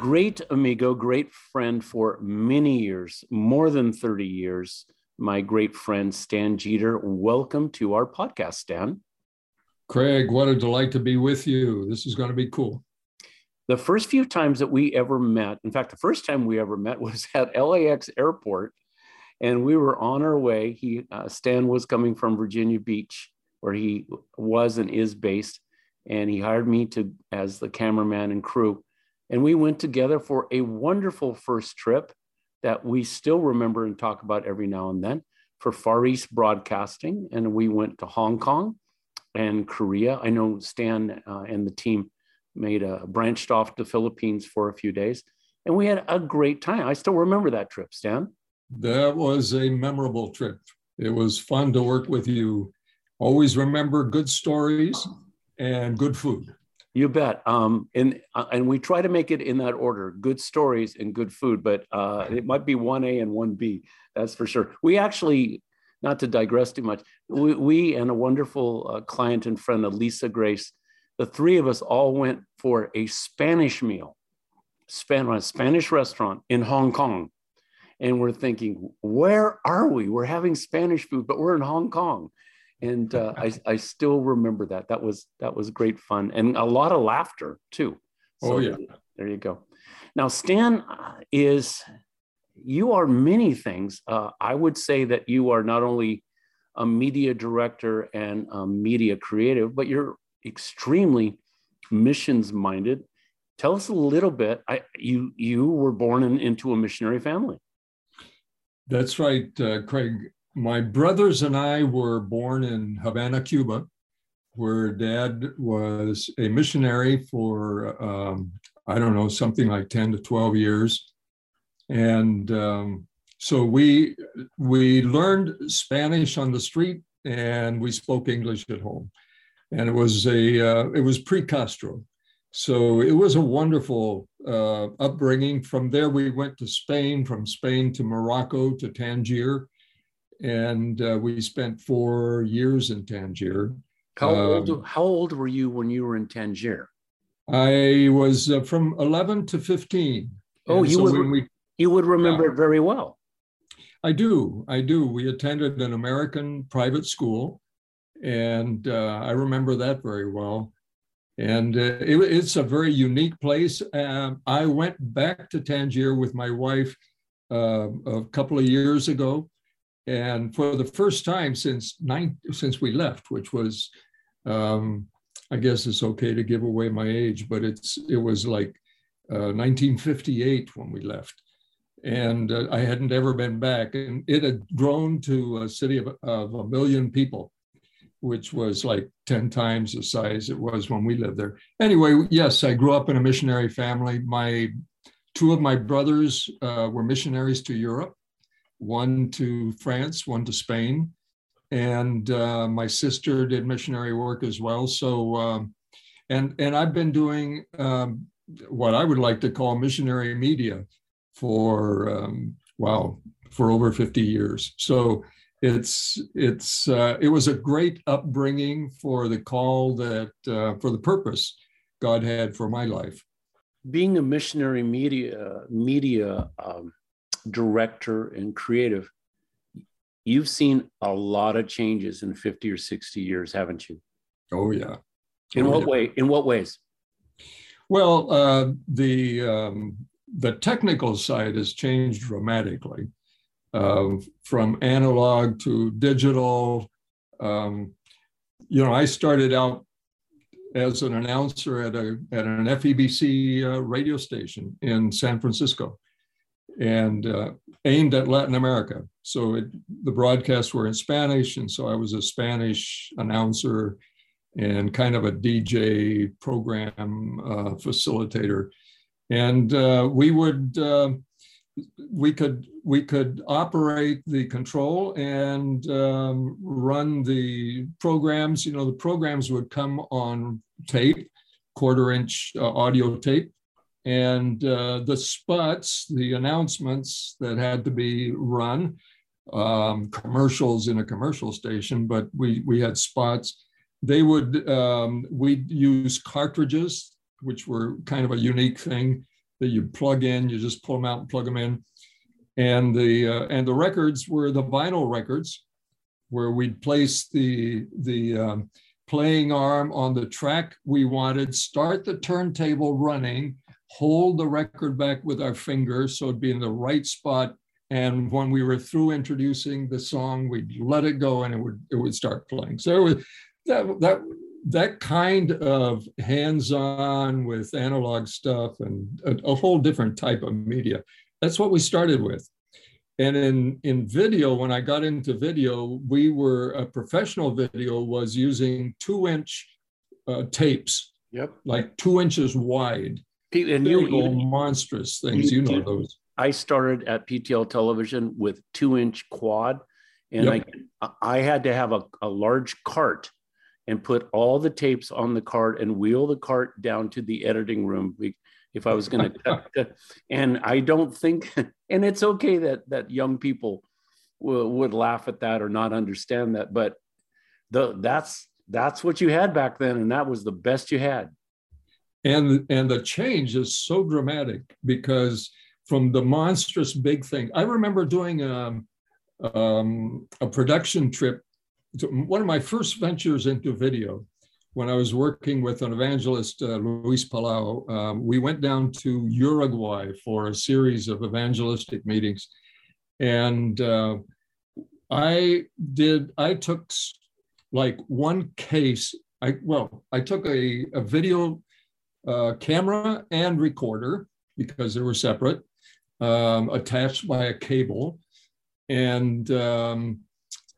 great amigo, great friend for many years, more than 30 years, my great friend Stan Jeter. Welcome to our podcast, Stan. Craig, what a delight to be with you. This is going to be cool. The first few times that we ever met, in fact, the first time we ever met was at LAX airport, and we were on our way. He, uh, Stan was coming from Virginia Beach, where he was and is based, and he hired me to as the cameraman and crew and we went together for a wonderful first trip that we still remember and talk about every now and then for Far East Broadcasting. And we went to Hong Kong and Korea. I know Stan uh, and the team made a branched off to Philippines for a few days. And we had a great time. I still remember that trip, Stan. That was a memorable trip. It was fun to work with you. Always remember good stories and good food. You bet. Um, and uh, and we try to make it in that order: good stories and good food. But uh, it might be one A and one B. That's for sure. We actually, not to digress too much, we, we and a wonderful uh, client and friend, Elisa Grace, the three of us all went for a Spanish meal, span a Spanish restaurant in Hong Kong, and we're thinking, where are we? We're having Spanish food, but we're in Hong Kong and uh, I, I still remember that. That was that was great fun and a lot of laughter too. Oh, so oh yeah, there you go. Now Stan uh, is you are many things. Uh, I would say that you are not only a media director and a media creative, but you're extremely missions minded. Tell us a little bit. I, you you were born in, into a missionary family. That's right, uh, Craig my brothers and I were born in Havana, Cuba, where dad was a missionary for, um, I don't know, something like 10 to 12 years. And um, so we, we learned Spanish on the street and we spoke English at home. And it was a, uh, it was pre-Castro. So it was a wonderful uh, upbringing. From there, we went to Spain, from Spain to Morocco to Tangier and uh, we spent four years in Tangier. How old? Um, how old were you when you were in Tangier? I was uh, from eleven to fifteen. Oh, you so would we, you would remember uh, it very well. I do. I do. We attended an American private school, and uh, I remember that very well. And uh, it, it's a very unique place. Um, I went back to Tangier with my wife uh, a couple of years ago and for the first time since nine, since we left, which was, um, I guess it's okay to give away my age, but it's it was like uh, 1958 when we left, and uh, I hadn't ever been back, and it had grown to a city of, of a million people, which was like 10 times the size it was when we lived there. Anyway, yes, I grew up in a missionary family. My two of my brothers uh, were missionaries to Europe one to France, one to Spain. And uh, my sister did missionary work as well. So, um, and, and I've been doing um, what I would like to call missionary media for, um, wow, for over 50 years. So it's, it's, uh, it was a great upbringing for the call that, uh, for the purpose God had for my life. Being a missionary media, media, um, director and creative, you've seen a lot of changes in 50 or 60 years, haven't you? Oh, yeah. In oh, what yeah. way? In what ways? Well, uh, the um, the technical side has changed dramatically, uh, from analog to digital. Um, you know, I started out as an announcer at a at an FEBC uh, radio station in San Francisco, and uh, aimed at Latin America. So it, the broadcasts were in Spanish, and so I was a Spanish announcer and kind of a DJ program uh, facilitator. And uh, we would uh, we could we could operate the control and um, run the programs. You know, the programs would come on tape, quarter inch uh, audio tape, and uh, the spots, the announcements that had to be run, um, commercials in a commercial station, but we we had spots. They would um, we'd use cartridges, which were kind of a unique thing that you plug in. You just pull them out and plug them in, and the uh, and the records were the vinyl records, where we'd place the the um, playing arm on the track we wanted, start the turntable running, hold the record back with our fingers so it'd be in the right spot. And when we were through introducing the song, we'd let it go and it would it would start playing. So it was that that that kind of hands-on with analog stuff and a, a, whole different type of media. That's what we started with. And in, in video, when I got into video, we were a professional video was using two inch uh, tapes. Yep. Like two inches wide. And you, you monstrous things. You, know those. I started at PTL television with two inch quad and yep. I, I had to have a, a large cart and put all the tapes on the cart and wheel the cart down to the editing room if I was going to. Cut and I don't think, and it's okay that that young people w- would laugh at that or not understand that, but the that's that's what you had back then, and that was the best you had. And and the change is so dramatic because from the monstrous big thing, I remember doing a, um, um, a production trip one of my first ventures into video when I was working with an evangelist, uh, Luis Palau, um, we went down to Uruguay for a series of evangelistic meetings. And uh, I did, I took like one case, I well, I took a, a video uh, camera and recorder because they were separate, um, attached by a cable. And um,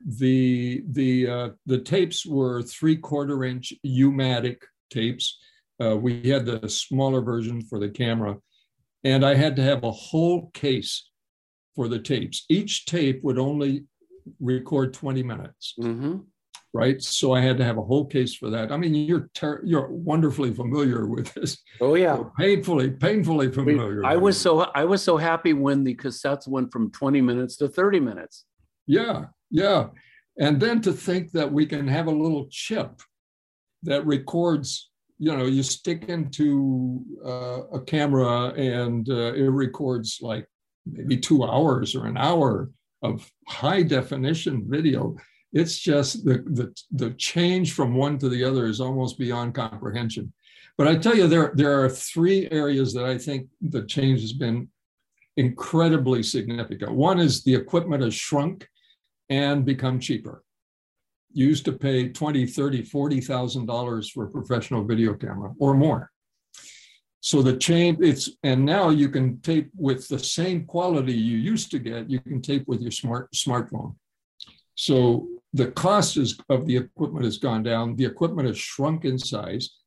the the uh, the tapes were three quarter inch U-matic tapes. Uh, we had the smaller version for the camera, and I had to have a whole case for the tapes. Each tape would only record 20 minutes. Mm-hmm. Right, so I had to have a whole case for that. I mean, you're ter- you're wonderfully familiar with this. Oh yeah, painfully, painfully familiar. I was so I was so happy when the cassettes went from 20 minutes to 30 minutes. Yeah, yeah. And then to think that we can have a little chip that records, you know, you stick into uh, a camera and uh, it records like maybe two hours or an hour of high definition video. It's just the, the, the change from one to the other is almost beyond comprehension. But I tell you, there, there are three areas that I think the change has been incredibly significant. One is the equipment has shrunk and become cheaper. You used to pay 20, 30, 40,000 dollars for a professional video camera or more. So the change it's and now you can tape with the same quality you used to get, you can tape with your smart smartphone. So the cost is, of the equipment has gone down, the equipment has shrunk in size,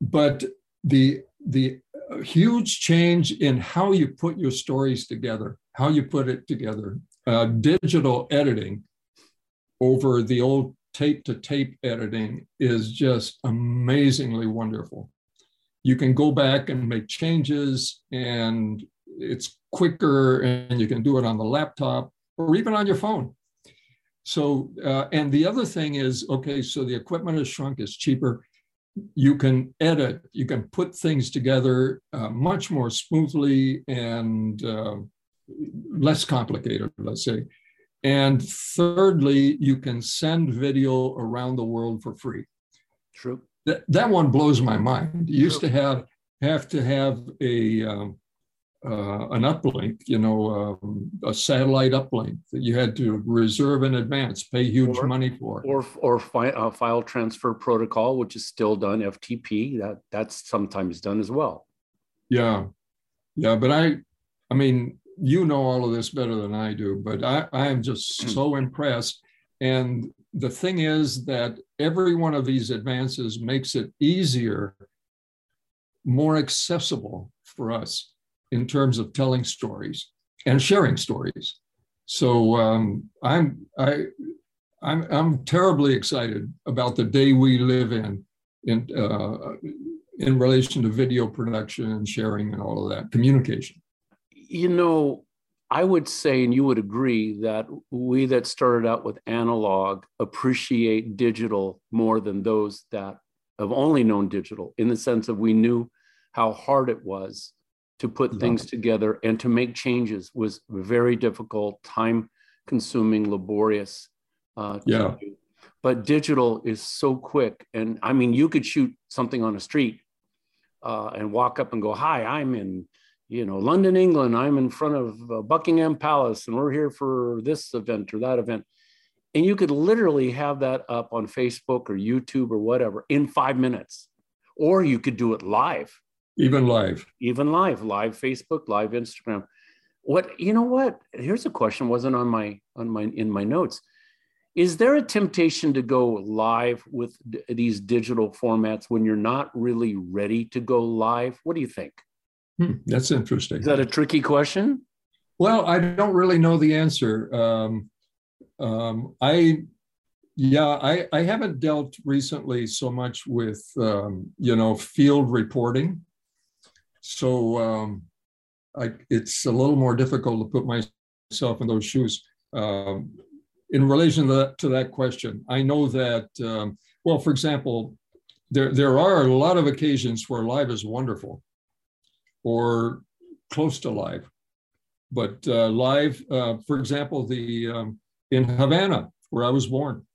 but the the huge change in how you put your stories together, how you put it together, uh, digital editing over the old tape to tape editing is just amazingly wonderful. You can go back and make changes, and it's quicker, and you can do it on the laptop or even on your phone. So, uh, and the other thing is okay, so the equipment has shrunk, it's cheaper. You can edit, you can put things together uh, much more smoothly and uh, less complicated, let's say. And thirdly, you can send video around the world for free. True. That, that one blows my mind. You used to have have to have a um, uh, an uplink, you know, um, a satellite uplink that you had to reserve in advance, pay huge or, money for. Or or fi- uh, file transfer protocol, which is still done, FTP. That that's sometimes done as well. Yeah, yeah, but I, I mean, you know all of this better than I do, but I, I am just hmm. so impressed. And the thing is that every one of these advances makes it easier, more accessible for us. In terms of telling stories and sharing stories. So um, I'm I I'm I'm terribly excited about the day we live in in uh, in relation to video production and sharing and all of that communication. You know, I would say, and you would agree, that we that started out with analog appreciate digital more than those that have only known digital, in the sense of we knew how hard it was to put things together and to make changes was very difficult, time consuming, laborious. Uh, yeah. But digital is so quick. And I mean, you could shoot something on a street uh, and walk up and go, Hi, I'm in, you know, London, England. I'm in front of uh, Buckingham Palace and we're here for this event or that event. And you could literally have that up on Facebook or YouTube or whatever in five minutes. Or you could do it live even live. Even live, live Facebook, live Instagram. What you know what? Here's a question wasn't on my on my in my notes. Is there a temptation to go live with d- these digital formats when you're not really ready to go live? What do you think? Hmm, that's interesting. Is that a tricky question? Well, I don't really know the answer. Um, um, I yeah, I, I haven't dealt recently so much with um, you know field reporting. So um, I, it's a little more difficult to put myself in those shoes. Um, in relation to that, to that, question, I know that, um, well, for example, there, there are a lot of occasions where live is wonderful or close to live. But uh, live, uh, for example, the um, in Havana, where I was born,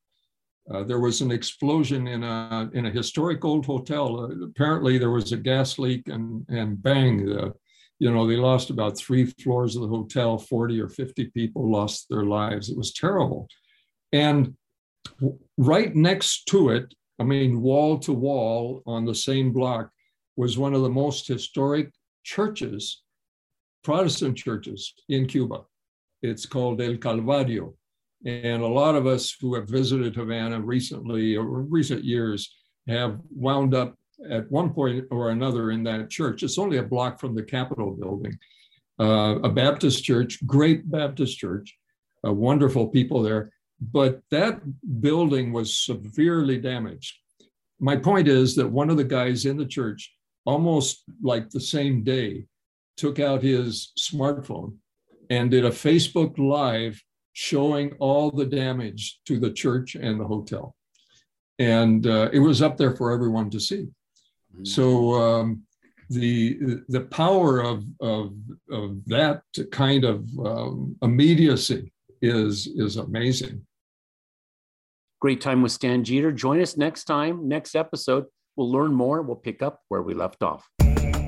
uh, there was an explosion in a in a historic old hotel. Uh, apparently, there was a gas leak, and and bang, the, you know, they lost about three floors of the hotel. Forty or fifty people lost their lives. It was terrible, and right next to it, I mean, wall to wall on the same block, was one of the most historic churches, Protestant churches in Cuba. It's called El Calvario and a lot of us who have visited Havana recently or recent years have wound up at one point or another in that church. It's only a block from the Capitol building, uh, a Baptist church, great Baptist church, uh, wonderful people there. But that building was severely damaged. My point is that one of the guys in the church, almost like the same day, took out his smartphone and did a Facebook Live showing all the damage to the church and the hotel. And uh, it was up there for everyone to see. Mm-hmm. So um, the the power of, of, of that kind of um, immediacy is, is amazing. Great time with Stan Jeter. Join us next time, next episode. We'll learn more. We'll pick up where we left off.